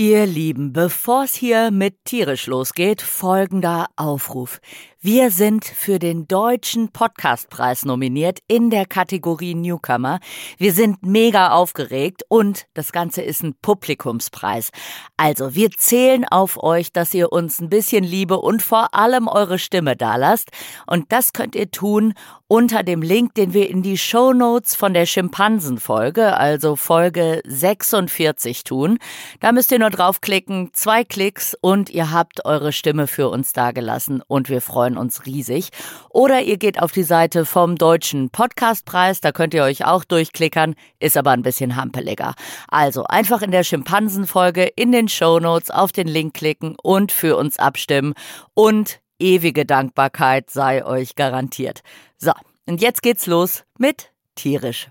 Ihr Lieben, bevor es hier mit tierisch losgeht, folgender Aufruf. Wir sind für den Deutschen Podcastpreis nominiert in der Kategorie Newcomer. Wir sind mega aufgeregt und das Ganze ist ein Publikumspreis. Also wir zählen auf euch, dass ihr uns ein bisschen Liebe und vor allem eure Stimme dalasst. Und das könnt ihr tun unter dem Link, den wir in die Show Notes von der Schimpansenfolge, also Folge 46 tun. Da müsst ihr nur draufklicken, zwei Klicks und ihr habt eure Stimme für uns dagelassen und wir freuen uns riesig. Oder ihr geht auf die Seite vom Deutschen Podcastpreis, da könnt ihr euch auch durchklickern, ist aber ein bisschen hampeliger. Also einfach in der Schimpansenfolge in den Show Notes auf den Link klicken und für uns abstimmen und ewige Dankbarkeit sei euch garantiert. So, und jetzt geht's los mit tierisch.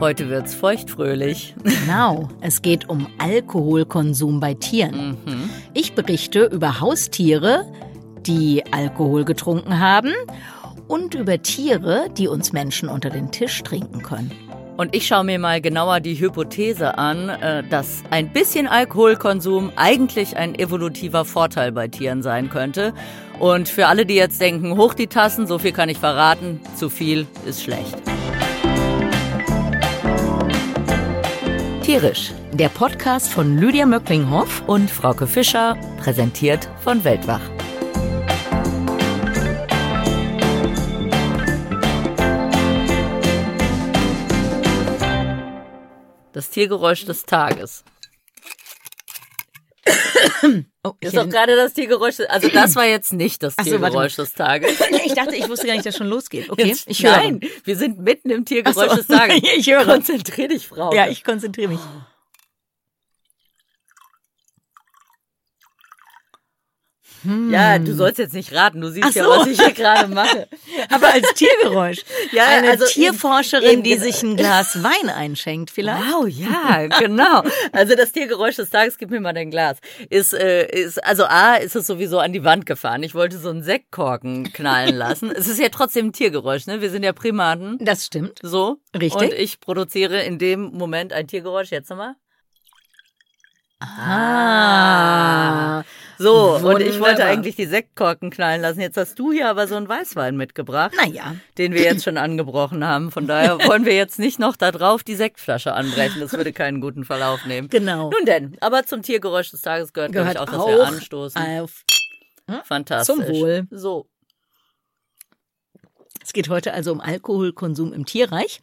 Heute wird's feuchtfröhlich. Genau, es geht um Alkoholkonsum bei Tieren. Mhm. Ich berichte über Haustiere, die Alkohol getrunken haben und über Tiere, die uns Menschen unter den Tisch trinken können. Und ich schaue mir mal genauer die Hypothese an, äh, dass ein bisschen Alkoholkonsum eigentlich ein evolutiver Vorteil bei Tieren sein könnte. Und für alle, die jetzt denken, hoch die Tassen, so viel kann ich verraten, zu viel ist schlecht. Tierisch Der Podcast von Lydia Möcklinghoff und Frauke Fischer, präsentiert von Weltwach. Das Tiergeräusch des Tages. Oh, Ist doch gerade das Tiergeräusch. Also das war jetzt nicht das Ach so, Tiergeräusch des Tages. Ich dachte, ich wusste gar nicht, dass schon losgeht. Okay, Jetzt, ich höre. nein, wir sind mitten im Tiergeräusch so, des Tages. ich höre. Konzentrier dich, Frau. Ja, ich konzentriere mich. Ja, du sollst jetzt nicht raten. Du siehst Ach ja, so. was ich hier gerade mache. Aber als Tiergeräusch. Ja, Eine also Tierforscherin, die sich ein Glas Wein einschenkt, vielleicht. Wow, ja, genau. Also das Tiergeräusch des Tages, gib mir mal dein Glas, ist, äh, ist, also A, ist es sowieso an die Wand gefahren. Ich wollte so einen Sektkorken knallen lassen. es ist ja trotzdem ein Tiergeräusch, ne? Wir sind ja Primaten. Das stimmt. So. Richtig. Und ich produziere in dem Moment ein Tiergeräusch. Jetzt nochmal. Ah. So, und ich wollte Wunderbar. eigentlich die Sektkorken knallen lassen. Jetzt hast du hier aber so einen Weißwein mitgebracht, Naja. den wir jetzt schon angebrochen haben. Von daher wollen wir jetzt nicht noch da drauf die Sektflasche anbrechen. Das würde keinen guten Verlauf nehmen. Genau. Nun denn, aber zum Tiergeräusch des Tages gehört, glaube ich, Gehört auch, dass wir auch anstoßen. auf. Fantastisch. zum Wohl. So. Es geht heute also um Alkoholkonsum im Tierreich.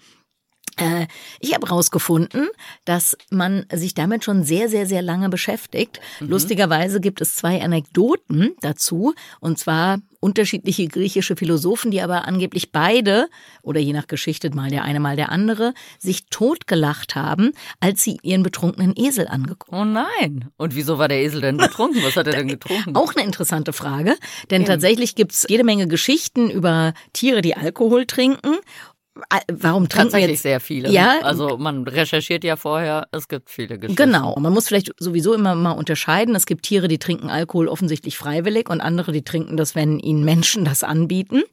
Äh, Ich habe herausgefunden, dass man sich damit schon sehr, sehr, sehr lange beschäftigt. Lustigerweise gibt es zwei Anekdoten dazu, und zwar unterschiedliche griechische Philosophen, die aber angeblich beide, oder je nach Geschichte mal der eine, mal der andere, sich totgelacht haben, als sie ihren betrunkenen Esel angeguckt Oh nein. Und wieso war der Esel denn betrunken? Was hat er denn getrunken? Auch eine interessante Frage, denn tatsächlich gibt's jede Menge Geschichten über Tiere, die Alkohol trinken. Al- Warum trinken Tatsächlich jetzt sehr viele. Ja. Also man recherchiert ja vorher, es gibt viele Geschichten. Genau. Man muss vielleicht sowieso immer mal unterscheiden. Es gibt Tiere, die trinken Alkohol offensichtlich freiwillig und andere, die trinken das, wenn ihnen Menschen das anbieten.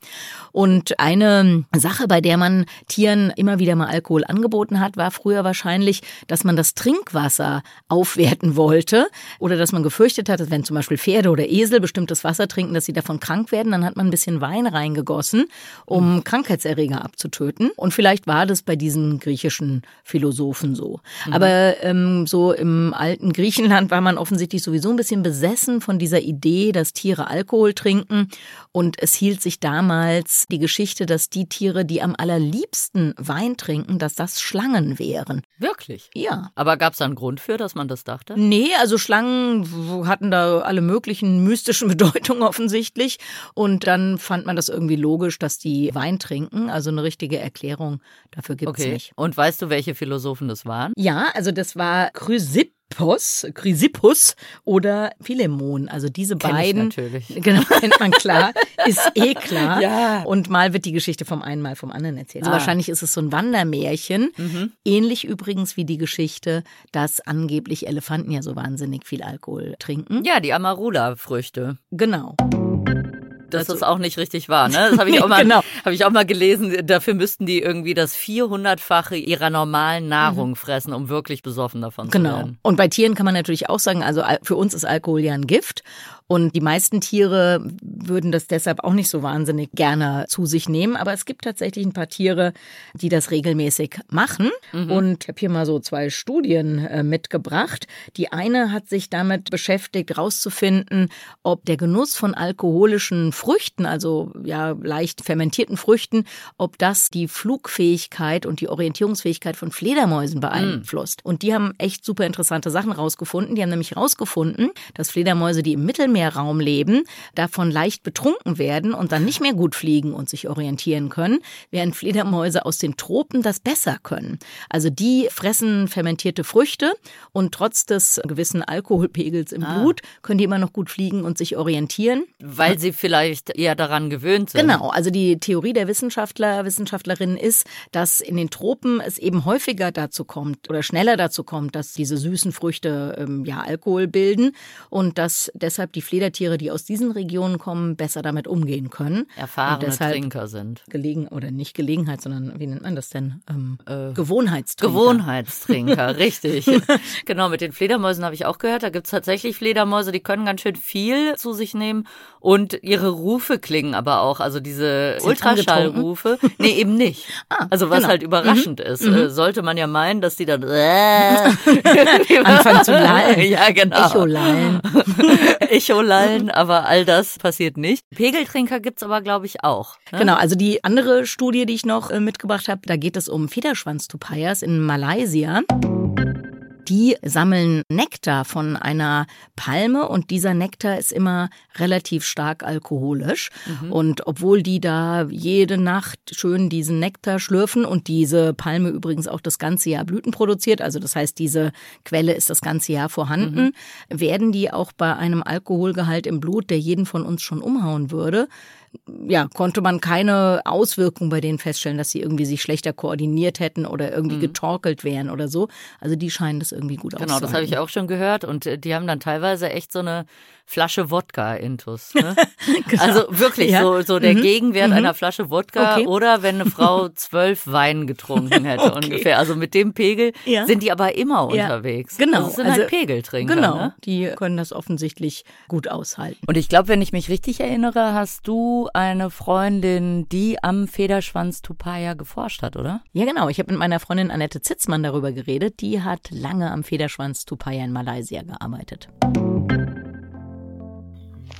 Und eine Sache, bei der man Tieren immer wieder mal Alkohol angeboten hat, war früher wahrscheinlich, dass man das Trinkwasser aufwerten wollte oder dass man gefürchtet hat, dass wenn zum Beispiel Pferde oder Esel bestimmtes Wasser trinken, dass sie davon krank werden, dann hat man ein bisschen Wein reingegossen, um Krankheitserreger abzutöten. Und vielleicht war das bei diesen griechischen Philosophen so. Aber ähm, so im alten Griechenland war man offensichtlich sowieso ein bisschen besessen von dieser Idee, dass Tiere Alkohol trinken. Und es hielt sich damals die Geschichte, dass die Tiere, die am allerliebsten Wein trinken, dass das Schlangen wären. Wirklich? Ja. Aber gab es da einen Grund für, dass man das dachte? Nee, also Schlangen hatten da alle möglichen mystischen Bedeutungen offensichtlich. Und dann fand man das irgendwie logisch, dass die Wein trinken. Also eine richtige Erklärung dafür gibt's Okay. nicht. Und weißt du, welche Philosophen das waren? Ja, also das war Chrysippos, Chrysippus oder Philemon. Also diese Kenn ich beiden. natürlich. Genau, kennt man klar. Ist eh klar. Ja. Und mal wird die Geschichte vom einen, mal vom anderen erzählt. Also Ah. wahrscheinlich ist es so ein Wandermärchen. Mhm. Ähnlich übrigens wie die Geschichte, dass angeblich Elefanten ja so wahnsinnig viel Alkohol trinken. Ja, die Amarula-Früchte. Genau. Dass das auch nicht richtig war. Ne? Das habe ich, auch mal, genau. hab ich auch mal gelesen. Dafür müssten die irgendwie das 400-fache ihrer normalen Nahrung mhm. fressen, um wirklich besoffen davon genau. zu werden. Genau. Und bei Tieren kann man natürlich auch sagen, also für uns ist Alkohol ja ein Gift. Und die meisten Tiere würden das deshalb auch nicht so wahnsinnig gerne zu sich nehmen. Aber es gibt tatsächlich ein paar Tiere, die das regelmäßig machen. Mhm. Und ich habe hier mal so zwei Studien äh, mitgebracht. Die eine hat sich damit beschäftigt, herauszufinden, ob der Genuss von alkoholischen Früchten, also ja leicht fermentierten Früchten, ob das die Flugfähigkeit und die Orientierungsfähigkeit von Fledermäusen beeinflusst. Mhm. Und die haben echt super interessante Sachen rausgefunden. Die haben nämlich rausgefunden, dass Fledermäuse, die im Mittelmeer Mittelmeerraum leben, davon leicht betrunken werden und dann nicht mehr gut fliegen und sich orientieren können, während Fledermäuse aus den Tropen das besser können. Also die fressen fermentierte Früchte und trotz des gewissen Alkoholpegels im ah. Blut können die immer noch gut fliegen und sich orientieren. Weil sie vielleicht eher daran gewöhnt sind. Genau, also die Theorie der Wissenschaftler, Wissenschaftlerinnen ist, dass in den Tropen es eben häufiger dazu kommt oder schneller dazu kommt, dass diese süßen Früchte ähm, ja Alkohol bilden und dass deshalb die Fledertiere, die aus diesen Regionen kommen, besser damit umgehen können. Erfahrene Trinker sind. Gelegen oder nicht Gelegenheit, sondern wie nennt man das denn? Ähm, äh, Gewohnheitstrinker. Gewohnheitstrinker, richtig. genau, mit den Fledermäusen habe ich auch gehört. Da gibt es tatsächlich Fledermäuse, die können ganz schön viel zu sich nehmen und ihre Rufe klingen aber auch. Also diese Ultraschallrufe. Nee, eben nicht. Ah, also was genau. halt überraschend mhm. ist. Mhm. Äh, sollte man ja meinen, dass die dann äh, anfangen zu lallen. Ja, genau. Echo-Lallen. Echo lallen, aber all das passiert nicht. Pegeltrinker gibt's aber, glaube ich, auch. Ne? Genau, also die andere Studie, die ich noch äh, mitgebracht habe, da geht es um Federschwanz-Tupayas in Malaysia die sammeln Nektar von einer Palme und dieser Nektar ist immer relativ stark alkoholisch. Mhm. Und obwohl die da jede Nacht schön diesen Nektar schlürfen und diese Palme übrigens auch das ganze Jahr Blüten produziert, also das heißt, diese Quelle ist das ganze Jahr vorhanden, mhm. werden die auch bei einem Alkoholgehalt im Blut, der jeden von uns schon umhauen würde, ja, konnte man keine Auswirkungen bei denen feststellen, dass sie irgendwie sich schlechter koordiniert hätten oder irgendwie mhm. getorkelt wären oder so. Also die scheinen das irgendwie gut Genau, das habe ich auch schon gehört und äh, die haben dann teilweise echt so eine Flasche Wodka intus. Ne? genau. Also wirklich ja. so, so der mhm. Gegenwert mhm. einer Flasche Wodka okay. oder wenn eine Frau zwölf Wein getrunken hätte okay. ungefähr. Also mit dem Pegel ja. sind die aber immer ja. unterwegs. Genau. Also sind also, halt Pegeltrinker. Genau, ne? die können das offensichtlich gut aushalten. Und ich glaube, wenn ich mich richtig erinnere, hast du eine Freundin, die am Federschwanz Tupaya geforscht hat, oder? Ja, genau. Ich habe mit meiner Freundin Annette Zitzmann darüber geredet. Die hat lange am Federschwanz Tupaya in Malaysia gearbeitet.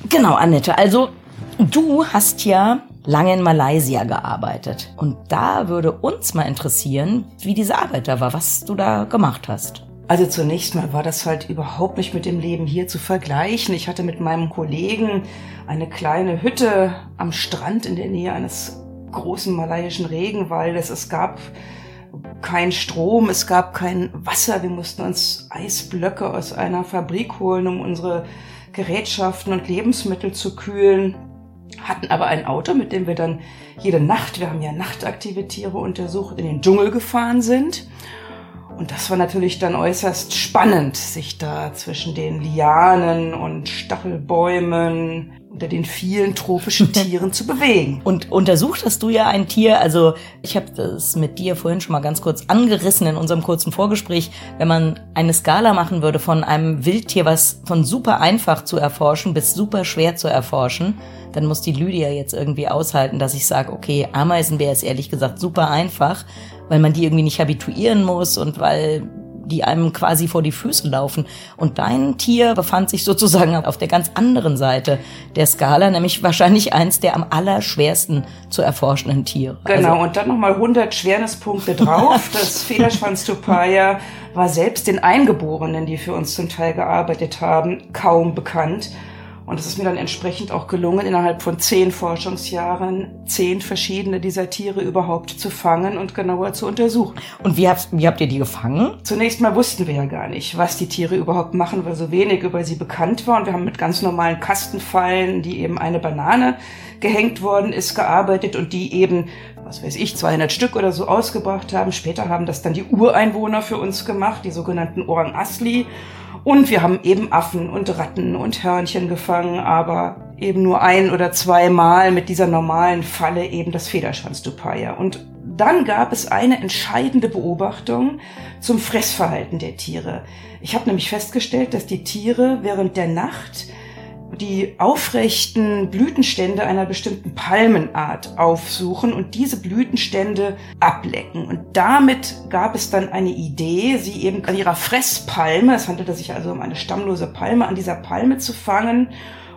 Genau, Annette. Also du hast ja lange in Malaysia gearbeitet. Und da würde uns mal interessieren, wie diese Arbeit da war, was du da gemacht hast. Also zunächst mal war das halt überhaupt nicht mit dem Leben hier zu vergleichen. Ich hatte mit meinem Kollegen eine kleine Hütte am Strand in der Nähe eines großen malaiischen Regenwaldes. Es gab kein Strom, es gab kein Wasser. Wir mussten uns Eisblöcke aus einer Fabrik holen, um unsere Gerätschaften und Lebensmittel zu kühlen, hatten aber ein Auto, mit dem wir dann jede Nacht, wir haben ja nachtaktive Tiere untersucht, in den Dschungel gefahren sind. Und das war natürlich dann äußerst spannend, sich da zwischen den Lianen und Stachelbäumen unter den vielen tropischen Tieren zu bewegen. Und untersucht hast du ja ein Tier, also ich habe das mit dir vorhin schon mal ganz kurz angerissen in unserem kurzen Vorgespräch, wenn man eine Skala machen würde von einem Wildtier, was von super einfach zu erforschen bis super schwer zu erforschen, dann muss die Lydia jetzt irgendwie aushalten, dass ich sage, okay, Ameisenbär ist ehrlich gesagt super einfach, weil man die irgendwie nicht habituieren muss und weil die einem quasi vor die Füße laufen. Und dein Tier befand sich sozusagen auf der ganz anderen Seite der Skala, nämlich wahrscheinlich eins der am allerschwersten zu erforschenden Tiere. Genau, also, und dann nochmal 100 Schwernespunkte drauf. Das Federschwanz-Tupaya war selbst den Eingeborenen, die für uns zum Teil gearbeitet haben, kaum bekannt. Und es ist mir dann entsprechend auch gelungen, innerhalb von zehn Forschungsjahren zehn verschiedene dieser Tiere überhaupt zu fangen und genauer zu untersuchen. Und wie habt, wie habt ihr die gefangen? Zunächst mal wussten wir ja gar nicht, was die Tiere überhaupt machen, weil so wenig über sie bekannt war. Und wir haben mit ganz normalen Kastenfallen, die eben eine Banane gehängt worden ist, gearbeitet und die eben, was weiß ich, 200 Stück oder so ausgebracht haben. Später haben das dann die Ureinwohner für uns gemacht, die sogenannten Orang Asli. Und wir haben eben Affen und Ratten und Hörnchen gefangen, aber eben nur ein oder zweimal mit dieser normalen Falle eben das Federschwanztupaya. Und dann gab es eine entscheidende Beobachtung zum Fressverhalten der Tiere. Ich habe nämlich festgestellt, dass die Tiere während der Nacht die aufrechten Blütenstände einer bestimmten Palmenart aufsuchen und diese Blütenstände ablecken. Und damit gab es dann eine Idee, sie eben an ihrer Fresspalme, es handelte sich also um eine stammlose Palme, an dieser Palme zu fangen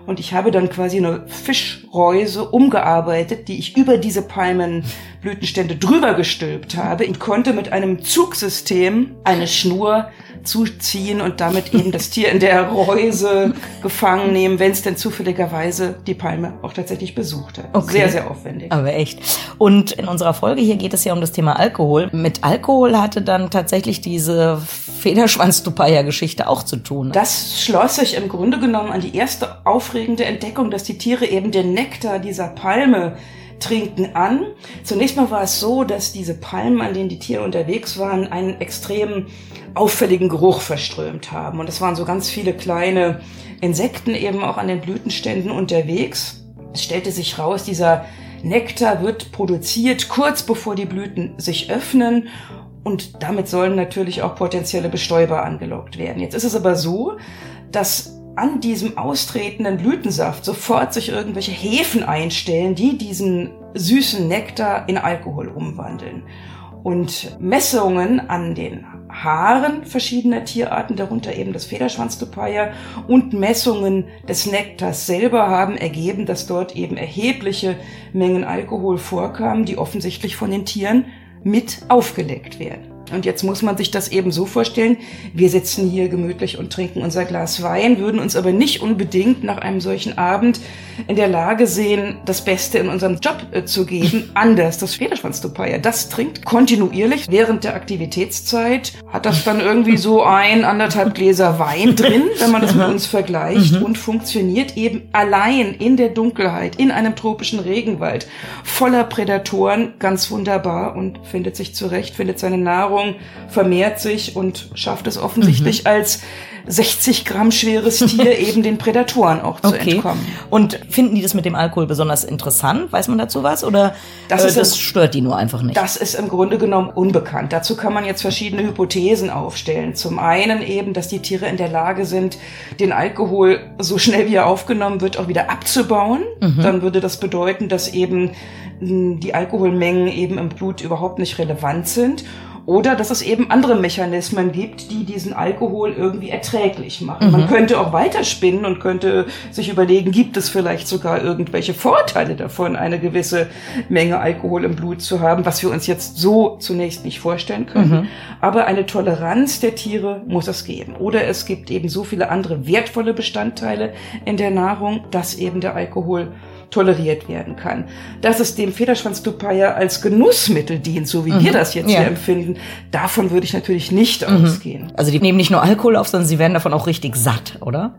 und ich habe dann quasi eine Fischreuse umgearbeitet, die ich über diese Palmenblütenstände drüber gestülpt habe und konnte mit einem Zugsystem eine Schnur zuziehen und damit eben das Tier in der Reuse gefangen nehmen, wenn es denn zufälligerweise die Palme auch tatsächlich besucht hat. Okay. Sehr, sehr aufwendig. Aber echt. Und in unserer Folge hier geht es ja um das Thema Alkohol. Mit Alkohol hatte dann tatsächlich diese Federschwanz-Tupaya-Geschichte auch zu tun. Das schloss sich im Grunde genommen an die erste aufregende Entdeckung, dass die Tiere eben den Nektar dieser Palme trinken an. Zunächst mal war es so, dass diese Palmen, an denen die Tiere unterwegs waren, einen extrem auffälligen Geruch verströmt haben. Und es waren so ganz viele kleine Insekten eben auch an den Blütenständen unterwegs. Es stellte sich raus, dieser Nektar wird produziert kurz bevor die Blüten sich öffnen und damit sollen natürlich auch potenzielle Bestäuber angelockt werden. Jetzt ist es aber so, dass an diesem austretenden Blütensaft sofort sich irgendwelche Hefen einstellen, die diesen süßen Nektar in Alkohol umwandeln. Und Messungen an den Haaren verschiedener Tierarten, darunter eben das Federschwanztupaya, und Messungen des Nektars selber haben ergeben, dass dort eben erhebliche Mengen Alkohol vorkamen, die offensichtlich von den Tieren mit aufgeleckt werden. Und jetzt muss man sich das eben so vorstellen, wir sitzen hier gemütlich und trinken unser Glas Wein, würden uns aber nicht unbedingt nach einem solchen Abend in der Lage sehen, das Beste in unserem Job äh, zu geben. Anders, das Federschwanztupaya, das trinkt kontinuierlich während der Aktivitätszeit, hat das dann irgendwie so ein, anderthalb Gläser Wein drin, wenn man das mit uns vergleicht mhm. und funktioniert eben allein in der Dunkelheit, in einem tropischen Regenwald, voller Prädatoren, ganz wunderbar und findet sich zurecht, findet seine Nahrung Bevölkerung vermehrt sich und schafft es offensichtlich mhm. als 60 Gramm schweres Tier eben den Prädatoren auch zu okay. entkommen. Und finden die das mit dem Alkohol besonders interessant? Weiß man dazu was? Oder das, äh, das stört die nur einfach nicht? Das ist im Grunde genommen unbekannt. Dazu kann man jetzt verschiedene Hypothesen aufstellen. Zum einen eben, dass die Tiere in der Lage sind, den Alkohol so schnell wie er aufgenommen wird, auch wieder abzubauen. Mhm. Dann würde das bedeuten, dass eben hm, die Alkoholmengen eben im Blut überhaupt nicht relevant sind. Oder dass es eben andere Mechanismen gibt, die diesen Alkohol irgendwie erträglich machen. Mhm. Man könnte auch weiterspinnen und könnte sich überlegen, gibt es vielleicht sogar irgendwelche Vorteile davon, eine gewisse Menge Alkohol im Blut zu haben, was wir uns jetzt so zunächst nicht vorstellen können. Mhm. Aber eine Toleranz der Tiere muss es geben. Oder es gibt eben so viele andere wertvolle Bestandteile in der Nahrung, dass eben der Alkohol toleriert werden kann. Dass es dem Federschwanztupaya als Genussmittel dient, so wie mhm. wir das jetzt ja. hier empfinden, davon würde ich natürlich nicht mhm. ausgehen. Also die nehmen nicht nur Alkohol auf, sondern sie werden davon auch richtig satt, oder?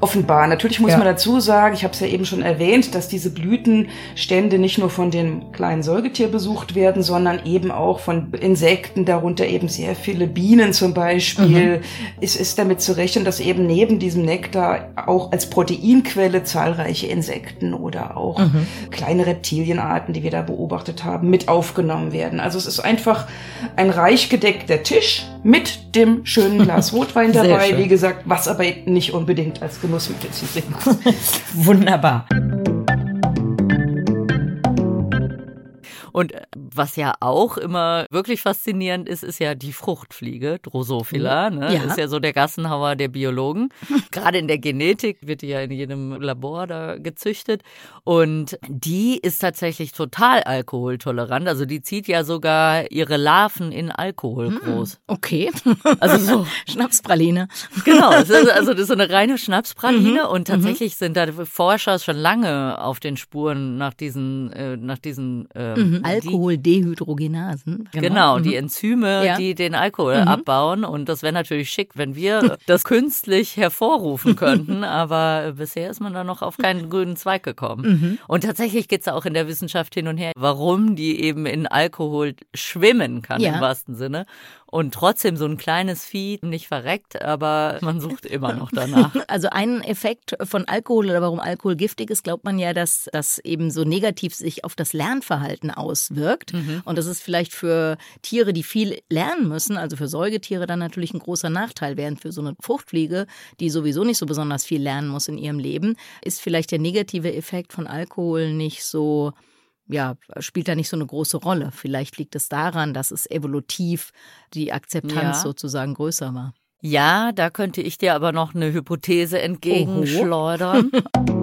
Offenbar. Natürlich muss ja. man dazu sagen, ich habe es ja eben schon erwähnt, dass diese Blütenstände nicht nur von dem kleinen Säugetier besucht werden, sondern eben auch von Insekten, darunter eben sehr viele Bienen zum Beispiel. Mhm. Es ist damit zu rechnen, dass eben neben diesem Nektar auch als Proteinquelle zahlreiche Insekten oder auch mhm. kleine Reptilienarten, die wir da beobachtet haben, mit aufgenommen werden. Also es ist einfach ein reich gedeckter Tisch mit dem schönen Glas Rotwein dabei. Wie gesagt, was aber nicht unbedingt als Genussmittel zu sehen ist. Wunderbar. Und äh, was ja auch immer wirklich faszinierend ist, ist ja die Fruchtfliege, Drosophila. Ne? Ja. Ist ja so der Gassenhauer der Biologen. Gerade in der Genetik wird die ja in jedem Labor da gezüchtet. Und die ist tatsächlich total alkoholtolerant. Also die zieht ja sogar ihre Larven in Alkohol hm, groß. Okay. Also so Schnapspraline. Genau. also das ist so eine reine Schnapspraline. Mhm. Und mhm. tatsächlich mhm. sind da Forscher schon lange auf den Spuren nach diesen, äh, nach diesen ähm, mhm. Alkoholdehydrogenasen. Genau, genau mhm. die Enzyme, ja. die den Alkohol mhm. abbauen. Und das wäre natürlich schick, wenn wir das künstlich hervorrufen könnten. Aber bisher ist man da noch auf keinen grünen Zweig gekommen. Mhm. Und tatsächlich geht es auch in der Wissenschaft hin und her, warum die eben in Alkohol schwimmen kann ja. im wahrsten Sinne. und trotzdem so ein kleines Vieh nicht verreckt, aber man sucht immer noch danach. Also ein Effekt von Alkohol oder warum Alkohol giftig ist, glaubt man ja, dass das eben so negativ sich auf das Lernverhalten auswirkt. Mhm. Und das ist vielleicht für Tiere, die viel lernen müssen, also für Säugetiere dann natürlich ein großer Nachteil, während für so eine Fruchtfliege, die sowieso nicht so besonders viel lernen muss in ihrem Leben, ist vielleicht der negative Effekt von Alkohol nicht so ja, spielt da nicht so eine große Rolle. Vielleicht liegt es daran, dass es evolutiv die Akzeptanz ja. sozusagen größer war. Ja, da könnte ich dir aber noch eine Hypothese entgegenschleudern.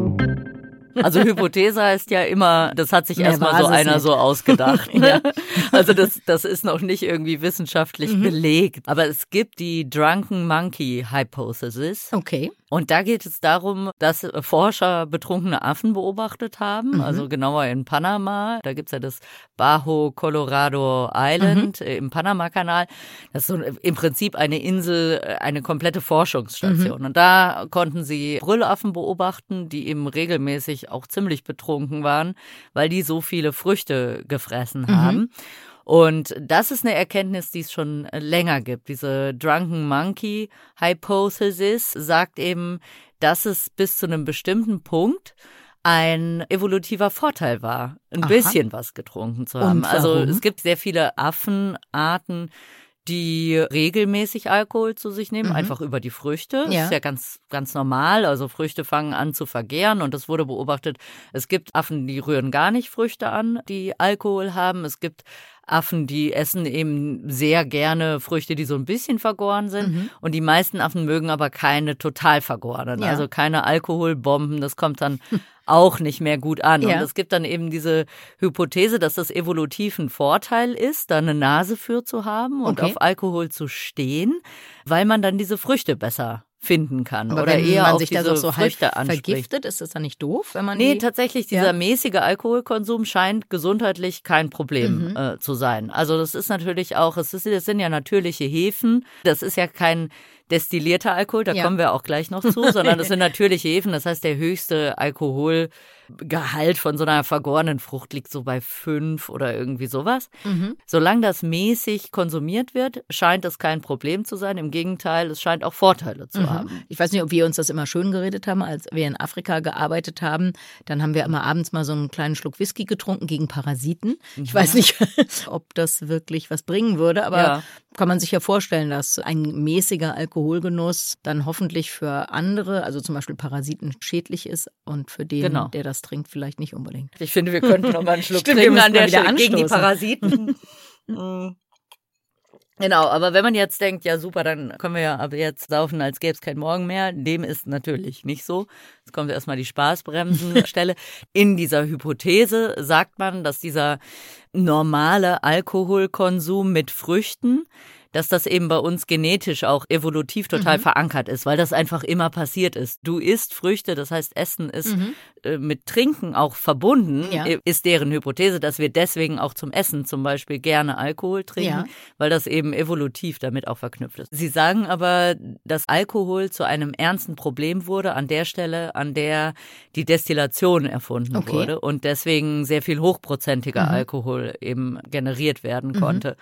Also Hypothese heißt ja immer, das hat sich erstmal so einer nicht. so ausgedacht. Ne? ja. Also das, das ist noch nicht irgendwie wissenschaftlich mhm. belegt. Aber es gibt die Drunken Monkey Hypothesis. Okay. Und da geht es darum, dass Forscher betrunkene Affen beobachtet haben, mhm. also genauer in Panama. Da gibt's ja das Bajo Colorado Island mhm. im Panama-Kanal. Das ist so im Prinzip eine Insel, eine komplette Forschungsstation. Mhm. Und da konnten sie Brüllaffen beobachten, die eben regelmäßig auch ziemlich betrunken waren, weil die so viele Früchte gefressen mhm. haben. Und das ist eine Erkenntnis, die es schon länger gibt. Diese Drunken Monkey Hypothesis sagt eben, dass es bis zu einem bestimmten Punkt ein evolutiver Vorteil war, ein Aha. bisschen was getrunken zu haben. Also es gibt sehr viele Affenarten, die regelmäßig Alkohol zu sich nehmen, mhm. einfach über die Früchte. Das ist ja ganz, ganz normal. Also Früchte fangen an zu vergären und es wurde beobachtet, es gibt Affen, die rühren gar nicht Früchte an, die Alkohol haben. Es gibt Affen, die essen eben sehr gerne Früchte, die so ein bisschen vergoren sind. Mhm. Und die meisten Affen mögen aber keine total vergorenen, ja. also keine Alkoholbomben. Das kommt dann auch nicht mehr gut an. Ja. Und es gibt dann eben diese Hypothese, dass das evolutiv ein Vorteil ist, da eine Nase für zu haben und okay. auf Alkohol zu stehen, weil man dann diese Früchte besser finden kann. Aber oder wenn eher man auf sich diese da so Früchte halb vergiftet, ist das dann nicht doof, wenn man Nee, tatsächlich, dieser ja? mäßige Alkoholkonsum scheint gesundheitlich kein Problem mhm. äh, zu sein. Also das ist natürlich auch, es, ist, es sind ja natürliche Hefen. Das ist ja kein destillierter Alkohol, da ja. kommen wir auch gleich noch zu, sondern das sind natürliche Hefen. Das heißt, der höchste Alkoholgehalt von so einer vergorenen Frucht liegt so bei fünf oder irgendwie sowas. Mhm. Solange das mäßig konsumiert wird, scheint es kein Problem zu sein. Im Gegenteil, es scheint auch Vorteile zu mhm. haben. Ich weiß nicht, ob wir uns das immer schön geredet haben, als wir in Afrika gearbeitet haben. Dann haben wir immer abends mal so einen kleinen Schluck Whisky getrunken gegen Parasiten. Ich weiß nicht, ob das wirklich was bringen würde, aber ja. kann man sich ja vorstellen, dass ein mäßiger Alkohol Alkoholgenuss dann hoffentlich für andere, also zum Beispiel Parasiten, schädlich ist und für den, genau. der das trinkt, vielleicht nicht unbedingt. Ich finde, wir könnten noch mal einen Schluck Stimmt, trinken an der Stelle gegen die Parasiten. Mm. Genau, aber wenn man jetzt denkt, ja super, dann können wir ja ab jetzt saufen, als gäbe es kein Morgen mehr, dem ist natürlich nicht so. Jetzt kommt erstmal die Spaßbremsenstelle. In dieser Hypothese sagt man, dass dieser normale Alkoholkonsum mit Früchten dass das eben bei uns genetisch auch evolutiv total mhm. verankert ist, weil das einfach immer passiert ist. Du isst Früchte, das heißt, Essen ist mhm. äh, mit Trinken auch verbunden, ja. ist deren Hypothese, dass wir deswegen auch zum Essen zum Beispiel gerne Alkohol trinken, ja. weil das eben evolutiv damit auch verknüpft ist. Sie sagen aber, dass Alkohol zu einem ernsten Problem wurde an der Stelle, an der die Destillation erfunden okay. wurde und deswegen sehr viel hochprozentiger mhm. Alkohol eben generiert werden mhm. konnte.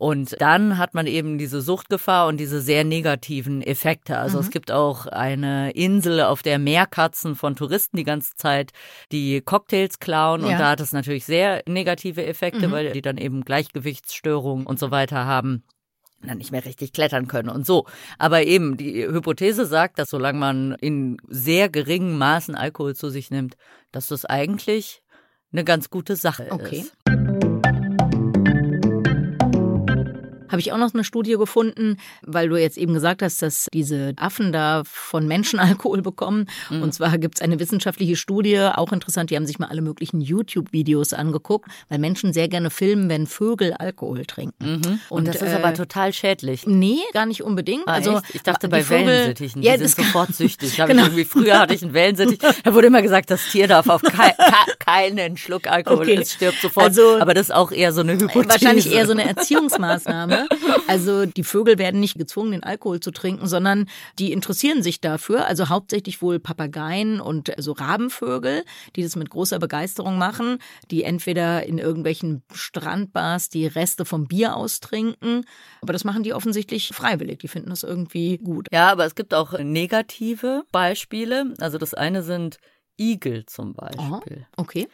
Und dann hat man eben diese Suchtgefahr und diese sehr negativen Effekte. Also mhm. es gibt auch eine Insel, auf der Meerkatzen von Touristen die ganze Zeit die Cocktails klauen. Ja. Und da hat es natürlich sehr negative Effekte, mhm. weil die dann eben Gleichgewichtsstörungen und so weiter haben dann nicht mehr richtig klettern können und so. Aber eben, die Hypothese sagt, dass solange man in sehr geringen Maßen Alkohol zu sich nimmt, dass das eigentlich eine ganz gute Sache okay. ist. Habe ich auch noch eine Studie gefunden, weil du jetzt eben gesagt hast, dass diese Affen da von Menschen Alkohol bekommen. Mhm. Und zwar gibt es eine wissenschaftliche Studie, auch interessant, die haben sich mal alle möglichen YouTube-Videos angeguckt, weil Menschen sehr gerne filmen, wenn Vögel Alkohol trinken. Mhm. Und, Und, das ist äh, aber total schädlich. Nee, gar nicht unbedingt. Ah, also echt? ich dachte bei Vögel, Wellensittichen, die ja, sind sofort süchtig. genau. früher hatte ich einen Wellensittich, da wurde immer gesagt, das Tier darf auf ke keinen Schluck Alkohol, okay. es stirbt sofort. Also, aber das ist auch eher so eine Hypothese. Wahrscheinlich eher so eine Erziehungsmaßnahme. Ne? Also die Vögel werden nicht gezwungen, den Alkohol zu trinken, sondern die interessieren sich dafür. Also hauptsächlich wohl Papageien und so Rabenvögel, die das mit großer Begeisterung machen, die entweder in irgendwelchen Strandbars die Reste vom Bier austrinken. Aber das machen die offensichtlich freiwillig. Die finden das irgendwie gut. Ja, aber es gibt auch negative Beispiele. Also das eine sind Igel zum Beispiel. Oh, okay.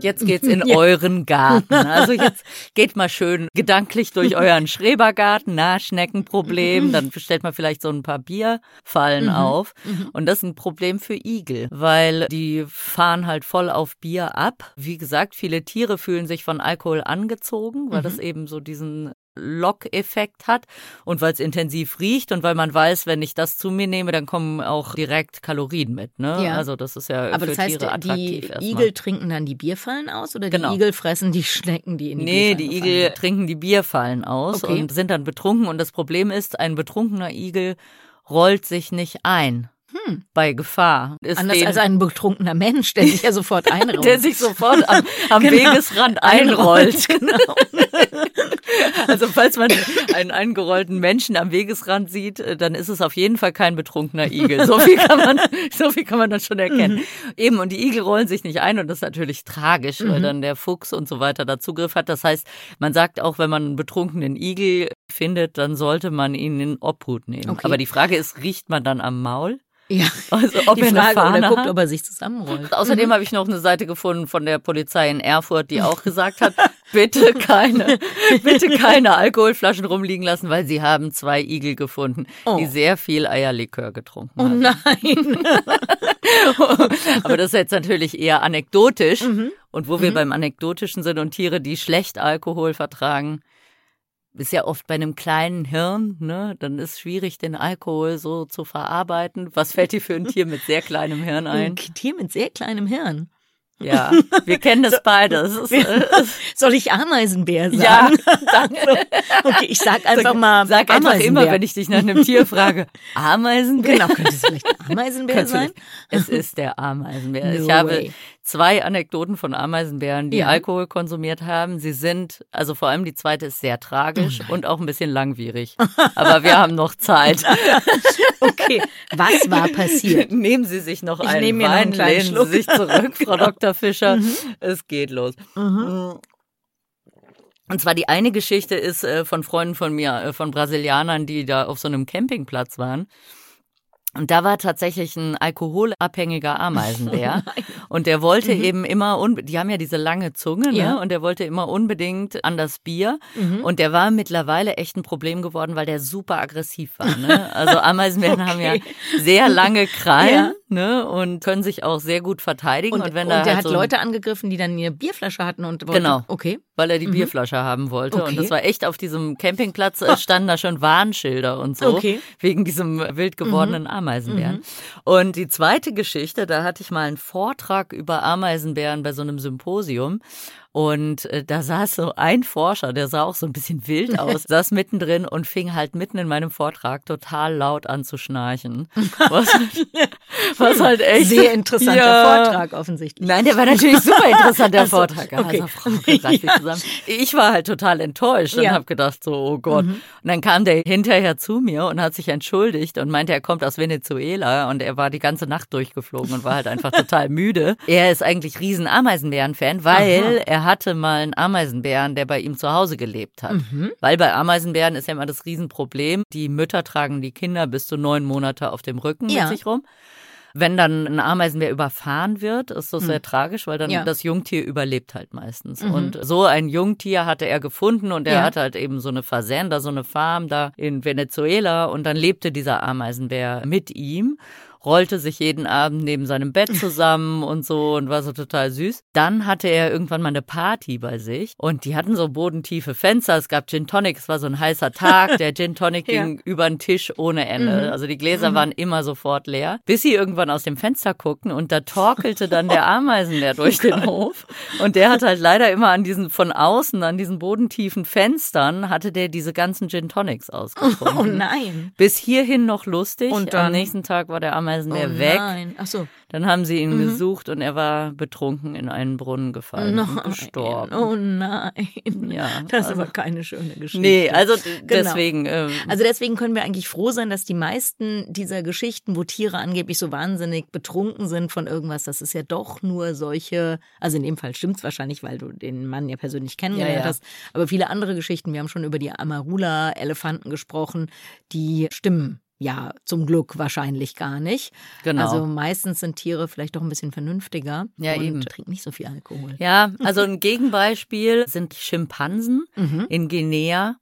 Jetzt geht's in ja. euren Garten. Also jetzt geht mal schön gedanklich durch euren Schrebergarten, na, Schneckenproblem, dann stellt man vielleicht so ein paar Bierfallen mhm. auf. Mhm. Und das ist ein Problem für Igel, weil die fahren halt voll auf Bier ab. Wie gesagt, viele Tiere fühlen sich von Alkohol angezogen, weil mhm. das eben so diesen Lockeffekt hat und weil es intensiv riecht und weil man weiß, wenn ich das zu mir nehme, dann kommen auch direkt Kalorien mit. Ne? Ja. Also das ist ja Aber für das heißt, Tiere attraktiv. Die. Igel trinken dann die Bierfallen aus oder genau. die Igel fressen die Schnecken, die in die Nee, die Igel fallen? trinken die Bierfallen aus okay. und sind dann betrunken und das Problem ist, ein betrunkener Igel rollt sich nicht ein. Hm. bei Gefahr. Ist Anders als ein betrunkener Mensch, der sich ja sofort einrollt. der sich sofort am, am genau. Wegesrand einrollt. Genau. Also falls man einen eingerollten Menschen am Wegesrand sieht, äh, dann ist es auf jeden Fall kein betrunkener Igel. So viel kann man, so viel kann man dann schon erkennen. Mhm. Eben, und die Igel rollen sich nicht ein und das ist natürlich tragisch, mhm. weil dann der Fuchs und so weiter da Zugriff hat. Das heißt, man sagt auch, wenn man einen betrunkenen Igel findet, dann sollte man ihn in Obhut nehmen. Okay. Aber die Frage ist, riecht man dann am Maul? Ja, also ob die er Frage, eine oder guckt, ob er sich zusammenrollt. Außerdem mhm. habe ich noch eine Seite gefunden von der Polizei in Erfurt, die auch gesagt hat, bitte keine, bitte keine Alkoholflaschen rumliegen lassen, weil sie haben zwei Igel gefunden, oh. die sehr viel Eierlikör getrunken haben. Oh nein. Aber das ist jetzt natürlich eher anekdotisch. Mhm. Und wo wir mhm. beim Anekdotischen sind und Tiere, die schlecht Alkohol vertragen, ist ja oft bei einem kleinen Hirn, ne? Dann ist schwierig, den Alkohol so zu verarbeiten. Was fällt dir für ein Tier mit sehr kleinem Hirn ein? Ein Tier mit sehr kleinem Hirn. Ja, wir kennen das beide. Äh, soll ich Ameisenbär sagen? Ja, danke. Okay, ich sag einfach mal Sag einfach immer, wenn ich dich nach einem Tier frage, Ameisenbär? Genau, könnte es vielleicht Ameisenbär sein? Es ist der Ameisenbär. No ich habe way zwei Anekdoten von Ameisenbären, die ja. Alkohol konsumiert haben. Sie sind, also vor allem die zweite ist sehr tragisch oh und auch ein bisschen langwierig. Aber wir haben noch Zeit. okay, was war passiert? Nehmen Sie sich noch ich einen Wein, noch einen lehnen Schluck. Sie sich zurück, Frau Dr. Fischer. Mhm. Es geht los. Mhm. Und zwar die eine Geschichte ist äh, von Freunden von mir, äh, von Brasilianern, die da auf so einem Campingplatz waren. Und da war tatsächlich ein alkoholabhängiger Ameisenbär. Oh und der wollte mhm. eben immer, die haben ja diese lange Zunge, ne? Ja. Und der wollte immer unbedingt an das Bier. Mhm. Und der war mittlerweile echt ein Problem geworden, weil der super aggressiv war. Ne? Also Ameisenbären okay. haben ja sehr lange Krallen. Ja ne, und können sich auch sehr gut verteidigen. Und, und wenn und da der halt hat so Leute angegriffen, die dann eine Bierflasche hatten und wollten, genau, okay, weil er die mhm. Bierflasche haben wollte. Okay. Und das war echt auf diesem Campingplatz äh, standen da schon Warnschilder und so okay. wegen diesem wild gewordenen mhm. Ameisenbären. Mhm. Und die zweite Geschichte, da hatte ich mal einen Vortrag über Ameisenbären bei so einem Symposium. Und äh, da saß so ein Forscher, der sah auch so ein bisschen wild aus, saß mittendrin und fing halt mitten in meinem Vortrag total laut an zu schnarchen. Was, was halt echt. Sehr interessanter ja, Vortrag offensichtlich. Nein, der war natürlich super interessanter also, Vortrag. Okay. Ja. Ich war halt total enttäuscht und ja. habe gedacht so, oh Gott. Mhm. Und dann kam der hinterher zu mir und hat sich entschuldigt und meinte, er kommt aus Venezuela und er war die ganze Nacht durchgeflogen und war halt einfach total müde. Er ist eigentlich riesen Ameisenbären-Fan, weil Aha. er hatte mal einen Ameisenbären, der bei ihm zu Hause gelebt hat. Mhm. Weil bei Ameisenbären ist ja immer das Riesenproblem, die Mütter tragen die Kinder bis zu neun Monate auf dem Rücken ja. mit sich rum. Wenn dann ein Ameisenbär überfahren wird, ist das mhm. sehr tragisch, weil dann ja. das Jungtier überlebt halt meistens. Mhm. Und so ein Jungtier hatte er gefunden und er ja. hatte halt eben so eine Fazenda, so eine Farm da in Venezuela und dann lebte dieser Ameisenbär mit ihm rollte sich jeden Abend neben seinem Bett zusammen und so und war so total süß. Dann hatte er irgendwann mal eine Party bei sich und die hatten so bodentiefe Fenster. Es gab Gin Tonic, es war so ein heißer Tag. Der Gin Tonic ja. ging über den Tisch ohne Ende. Mhm. Also die Gläser mhm. waren immer sofort leer, bis sie irgendwann aus dem Fenster guckten und da torkelte dann der Ameisenbär durch den Hof und der hat halt leider immer an diesen von außen an diesen bodentiefen Fenstern hatte der diese ganzen Gin Tonics ausgetrunken. Oh nein. Bis hierhin noch lustig. Und dann, am nächsten Tag war der Ameisenbär Ameisen wäre oh weg. Nein. Ach so. Dann haben sie ihn Mhm. gesucht und er war betrunken in einen Brunnen gefallen Nein. und gestorben. Oh nein. Ja, Das ist also- aber keine schöne Geschichte. Nee, also Genau. deswegen. Ähm, Also deswegen können wir eigentlich froh sein, dass die meisten dieser Geschichten, wo Tiere angeblich so wahnsinnig betrunken sind von irgendwas, das ist ja doch nur solche, also in dem Fall stimmt's wahrscheinlich, weil du den Mann ja persönlich kennengelernt Ja, ja. hast, aber viele andere Geschichten, wir haben schon über die Amarula-Elefanten gesprochen, die stimmen. Ja, zum Glück wahrscheinlich gar nicht. Genau. Also meistens sind Tiere vielleicht doch ein bisschen vernünftiger Ja, und eben. trinken nicht so viel Alkohol. ja, also ein Gegenbeispiel sind Schimpansen Mhm. in Guinea.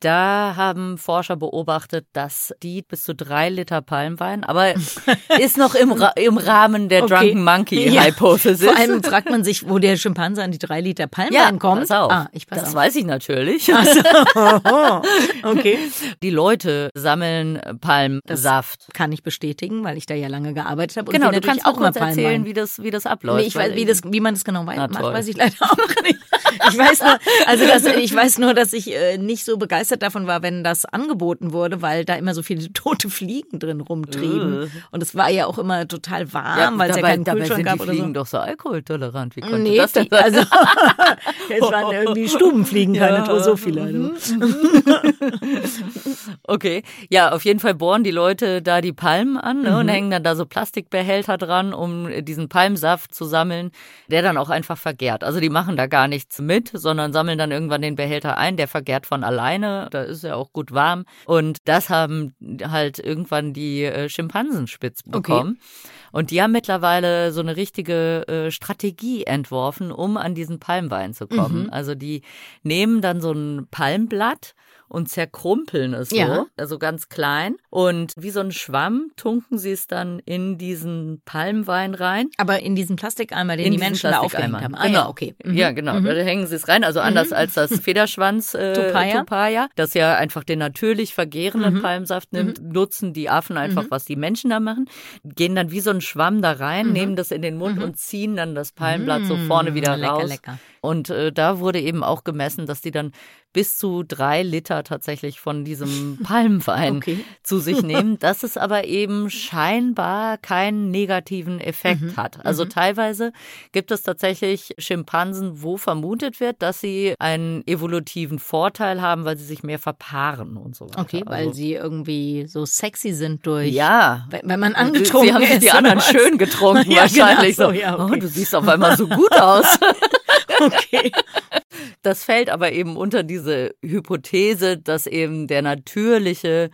Da haben Forscher beobachtet, dass die bis zu drei Liter Palmwein, aber ist noch im, Ra im Rahmen der Okay. Drunken Monkey Ja. Hypothesis. Vor allem fragt man sich, wo der Schimpanse an die drei Liter Palmwein kommt. Pass auf. Ah, ich pass das auf. weiß ich natürlich. okay. Die Leute sammeln Palmsaft. Kann ich bestätigen, weil ich da ja lange gearbeitet habe. Und Genau, du kannst auch kurz erzählen, wie das, wie das abläuft. Nee, ich weiß, wie, das, wie man das genau macht, weiß ich leider auch nicht. Ich weiß nur, also das, ich weiß nur, dass ich äh, nicht so begeistert davon war, wenn das angeboten wurde, weil da immer so viele tote Fliegen drin rumtrieben. Äh. Und es war ja auch immer total warm, weil es ja dabei, keinen dabei Kühlschrank sind gab die Fliegen so. doch so alkoholtolerant. Wie konnte Nee, das denn die, also es waren irgendwie Stubenfliegen, keine Ja. Drosophila. Du. Okay, ja, auf jeden Fall bohren die Leute da die Palmen an ne, und Mhm. hängen dann da so Plastikbehälter dran, um diesen Palmsaft zu sammeln, der dann auch einfach vergärt. Also die machen da gar nichts mit, sondern sammeln dann irgendwann den Behälter ein, der vergärt von alleine, da ist er auch gut warm. Und das haben halt irgendwann die äh, Schimpansen spitz bekommen. Und die haben mittlerweile so eine richtige äh, Strategie entworfen, um an diesen Palmwein zu kommen. Mhm. Also die nehmen dann so ein Palmblatt und zerkrumpeln es so, Ja. also ganz klein. Und wie so ein Schwamm tunken sie es dann in diesen Palmwein rein. Aber in diesen Plastikeimer, den In die Menschen da aufgehängt haben. Ah Genau. ja, okay. Mhm. Ja, genau. Da hängen sie es rein. Also anders als das Federschwanz äh, Tupaya. Tupaya, das ja einfach den natürlich vergärenden Mhm. Palmsaft nimmt, nutzen die Affen einfach, was die Menschen da machen, gehen dann wie so ein Schwamm da rein, Mhm. nehmen das in den Mund und ziehen dann das Palmblatt so vorne wieder lecker, raus. lecker. Und äh, da wurde eben auch gemessen, dass die dann bis zu drei Liter tatsächlich von diesem Palmwein Okay. zu sich nehmen, dass es aber eben scheinbar keinen negativen Effekt Mhm. hat. Also teilweise gibt es tatsächlich Schimpansen, wo vermutet wird, dass sie einen evolutiven Vorteil haben, weil sie sich mehr verpaaren und so weiter. Okay, weil also, sie irgendwie so sexy sind durch. ja. Wenn wenn man angetrunken Sie haben sich ist. die anderen schön getrunken Ja, genau wahrscheinlich. so, so, ja, okay. oh, du siehst auf einmal so gut aus. Okay. Das fällt aber eben unter diese Hypothese, dass eben der natürliche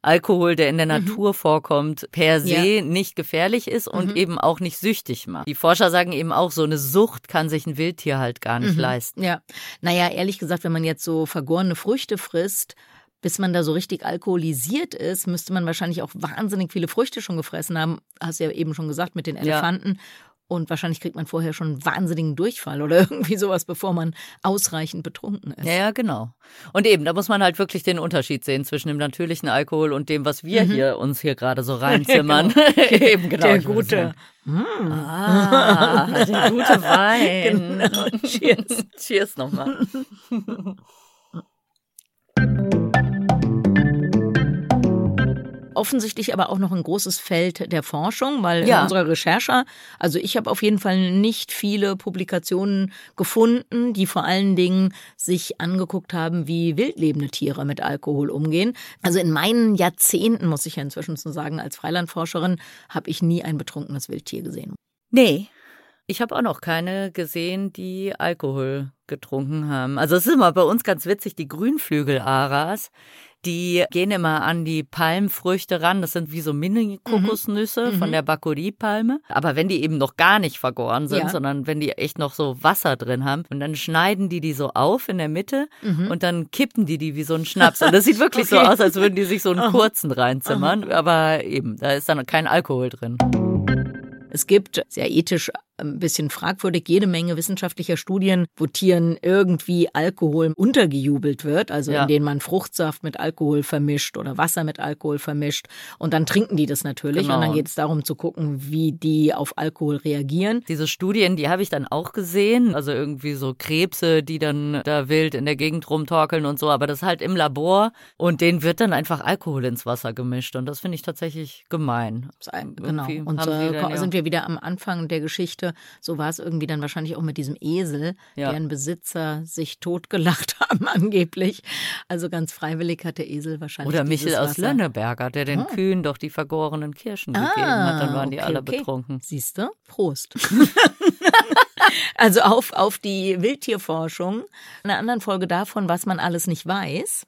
Alkohol, der in der Natur vorkommt, per se Mhm. Ja. nicht gefährlich ist und Mhm. eben auch nicht süchtig macht. Die Forscher sagen eben auch, so eine Sucht kann sich ein Wildtier halt gar nicht Mhm. leisten. Ja. Naja, ehrlich gesagt, wenn man jetzt so vergorene Früchte frisst, bis man da so richtig alkoholisiert ist, müsste man wahrscheinlich auch wahnsinnig viele Früchte schon gefressen haben. Hast ja eben schon gesagt mit den Elefanten. Und wahrscheinlich kriegt man vorher schon einen wahnsinnigen Durchfall oder irgendwie sowas, bevor man ausreichend betrunken ist. Ja, ja, genau. Und eben, da muss man halt wirklich den Unterschied sehen zwischen dem natürlichen Alkohol und dem, was wir hier uns hier gerade so reinzimmern. eben genau. Der gute. sagen. Ah, der gute Wein. Genau. Cheers. Cheers nochmal. Offensichtlich aber auch noch ein großes Feld der Forschung, weil Ja. in unserer Recherche, also ich habe auf jeden Fall nicht viele Publikationen gefunden, die vor allen Dingen sich angeguckt haben, wie wildlebende Tiere mit Alkohol umgehen. Also in meinen Jahrzehnten, muss ich ja inzwischen so sagen, als Freilandforscherin, habe ich nie ein betrunkenes Wildtier gesehen. Nee. Ich habe auch noch keine gesehen, die Alkohol getrunken haben. Also es ist immer bei uns ganz witzig, die Grünflügel-Aras, die gehen immer an die Palmfrüchte ran. Das sind wie so Mini-Kokosnüsse von der Bakuri-Palme. Aber wenn die eben noch gar nicht vergoren sind, Ja. sondern wenn die echt noch so Wasser drin haben, und dann schneiden die die so auf in der Mitte und dann kippen die die wie so ein Schnaps. Und das sieht wirklich so Okay. aus, als würden die sich so einen kurzen reinzimmern. Aber eben, da ist dann kein Alkohol drin. Es gibt sehr ethisch ein bisschen fragwürdig. Jede Menge wissenschaftlicher Studien, wo Tieren irgendwie Alkohol untergejubelt wird, also ja. in denen man Fruchtsaft mit Alkohol vermischt oder Wasser mit Alkohol vermischt. Und dann trinken die das natürlich. Genau. Und dann geht es darum zu gucken, wie die auf Alkohol reagieren. Diese Studien, die habe ich dann auch gesehen. Also irgendwie so Krebse, die dann da wild in der Gegend rumtorkeln und so. Aber das halt im Labor. Und denen wird dann einfach Alkohol ins Wasser gemischt. Und das finde ich tatsächlich gemein. Genau. Und so dann, ja. sind wir wieder am Anfang der Geschichte. So war es irgendwie dann wahrscheinlich auch mit diesem Esel, ja. deren Besitzer sich totgelacht haben angeblich. Also ganz freiwillig hat der Esel wahrscheinlich. Oder Michel aus Wasser. Lönneberger, der den oh. Kühen doch die vergorenen Kirschen ah, gegeben hat. Dann waren die okay, alle okay. betrunken. Siehst du? Prost. also auf, auf die Wildtierforschung. In einer anderen Folge davon, was man alles nicht weiß.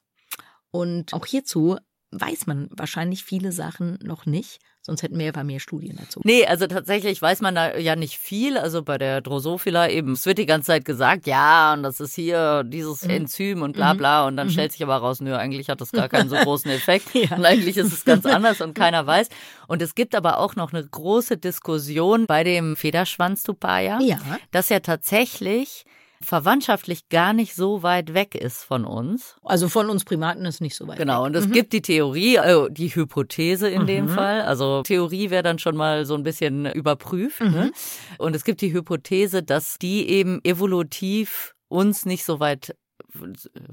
Und auch hierzu weiß man wahrscheinlich viele Sachen noch nicht. Sonst hätten wir ja mehr Studien dazu. Nee, also tatsächlich weiß man da ja nicht viel. Also bei der Drosophila eben, es wird die ganze Zeit gesagt, ja, und das ist hier dieses mhm. Enzym und bla mhm. bla. Und dann mhm. stellt sich aber raus, nö, eigentlich hat das gar keinen so großen Effekt. ja. Und eigentlich ist es ganz anders und keiner weiß. Und es gibt aber auch noch eine große Diskussion bei dem Federschwanz-Tupaya, ja. dass ja tatsächlich verwandtschaftlich gar nicht so weit weg ist von uns. Also von uns Primaten ist nicht so weit genau, weg. Genau, und es mhm. gibt die Theorie, also die Hypothese in mhm. dem Fall. Also Theorie wäre dann schon mal so ein bisschen überprüft. Ne? Mhm. Ne? Und es gibt die Hypothese, dass die eben evolutiv uns nicht so weit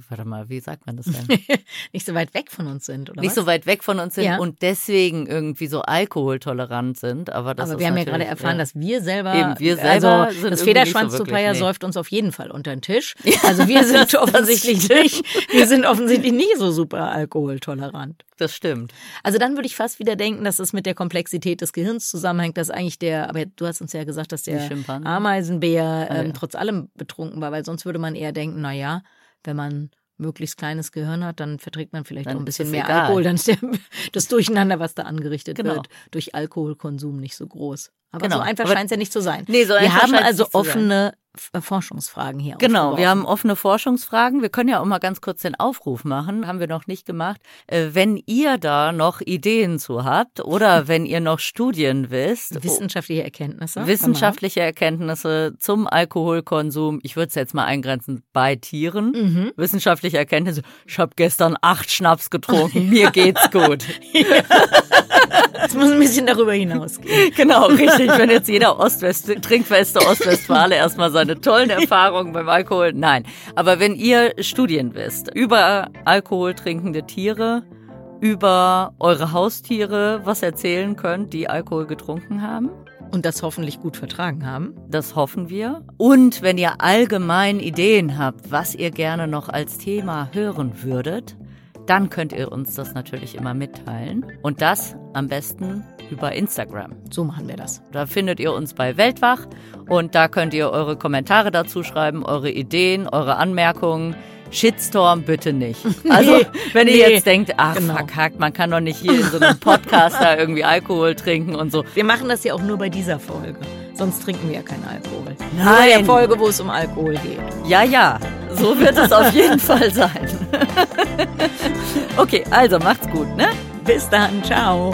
warte mal, wie sagt man das denn? nicht so weit weg von uns sind, oder? Nicht was? so weit weg von uns sind ja. und deswegen irgendwie so alkoholtolerant sind. Aber, das aber wir haben ja gerade erfahren, ja. dass wir selber, Eben, wir selber also das Federschwanz-Supplier so säuft uns auf jeden Fall unter den Tisch. Also wir sind offensichtlich nicht, wir sind offensichtlich nicht so super alkoholtolerant. Das stimmt. Also dann würde ich fast wieder denken, dass es mit der Komplexität des Gehirns zusammenhängt, dass eigentlich der, aber du hast uns ja gesagt, dass der Ameisenbär ähm, ja. trotz allem betrunken war, weil sonst würde man eher denken, na ja, wenn man möglichst kleines Gehirn hat, dann verträgt man vielleicht dann auch ein bisschen mehr egal. Alkohol. Dann ist der, das Durcheinander, was da angerichtet genau. wird, durch Alkoholkonsum nicht so groß. Aber genau. so einfach scheint es ja nicht zu sein. Nee, so wir haben also offene Forschungsfragen hier. Genau, wir haben offene Forschungsfragen. Wir können ja auch mal ganz kurz den Aufruf machen, haben wir noch nicht gemacht. Äh, wenn ihr da noch Ideen zu habt oder wenn ihr noch Studien wisst. Wissenschaftliche Erkenntnisse. Wissenschaftliche Erkenntnisse zum Alkoholkonsum. Ich würde es jetzt mal eingrenzen bei Tieren. Mhm. Wissenschaftliche Erkenntnisse. Ich habe gestern acht Schnaps getrunken. Mir geht's gut. Es muss ein bisschen darüber hinausgehen. Genau, richtig. Wenn jetzt jeder Ostwest trinkfeste Ostwestfale erstmal sein seine tollen Erfahrungen beim Alkohol. Nein. Aber wenn ihr Studien wisst über alkoholtrinkende Tiere, über eure Haustiere was erzählen könnt, die Alkohol getrunken haben. Und das hoffentlich gut vertragen haben. Das hoffen wir. Und wenn ihr allgemein Ideen habt, was ihr gerne noch als Thema hören würdet, dann könnt ihr uns das natürlich immer mitteilen. Und das am besten über Instagram. So machen wir das. Da findet ihr uns bei Weltwach und da könnt ihr eure Kommentare dazu schreiben, eure Ideen, eure Anmerkungen. Shitstorm bitte nicht. Also, wenn ihr nee, jetzt denkt, ach, genau. verkackt, man kann doch nicht hier in so einem Podcast da irgendwie Alkohol trinken und so. Wir machen das ja auch nur bei dieser Folge. Sonst trinken wir ja keinen Alkohol. Nein. Nur der Folge, wo es um Alkohol geht. Ja, ja. So wird es auf jeden Fall sein. okay, also macht's gut, ne? Bis dann. Ciao.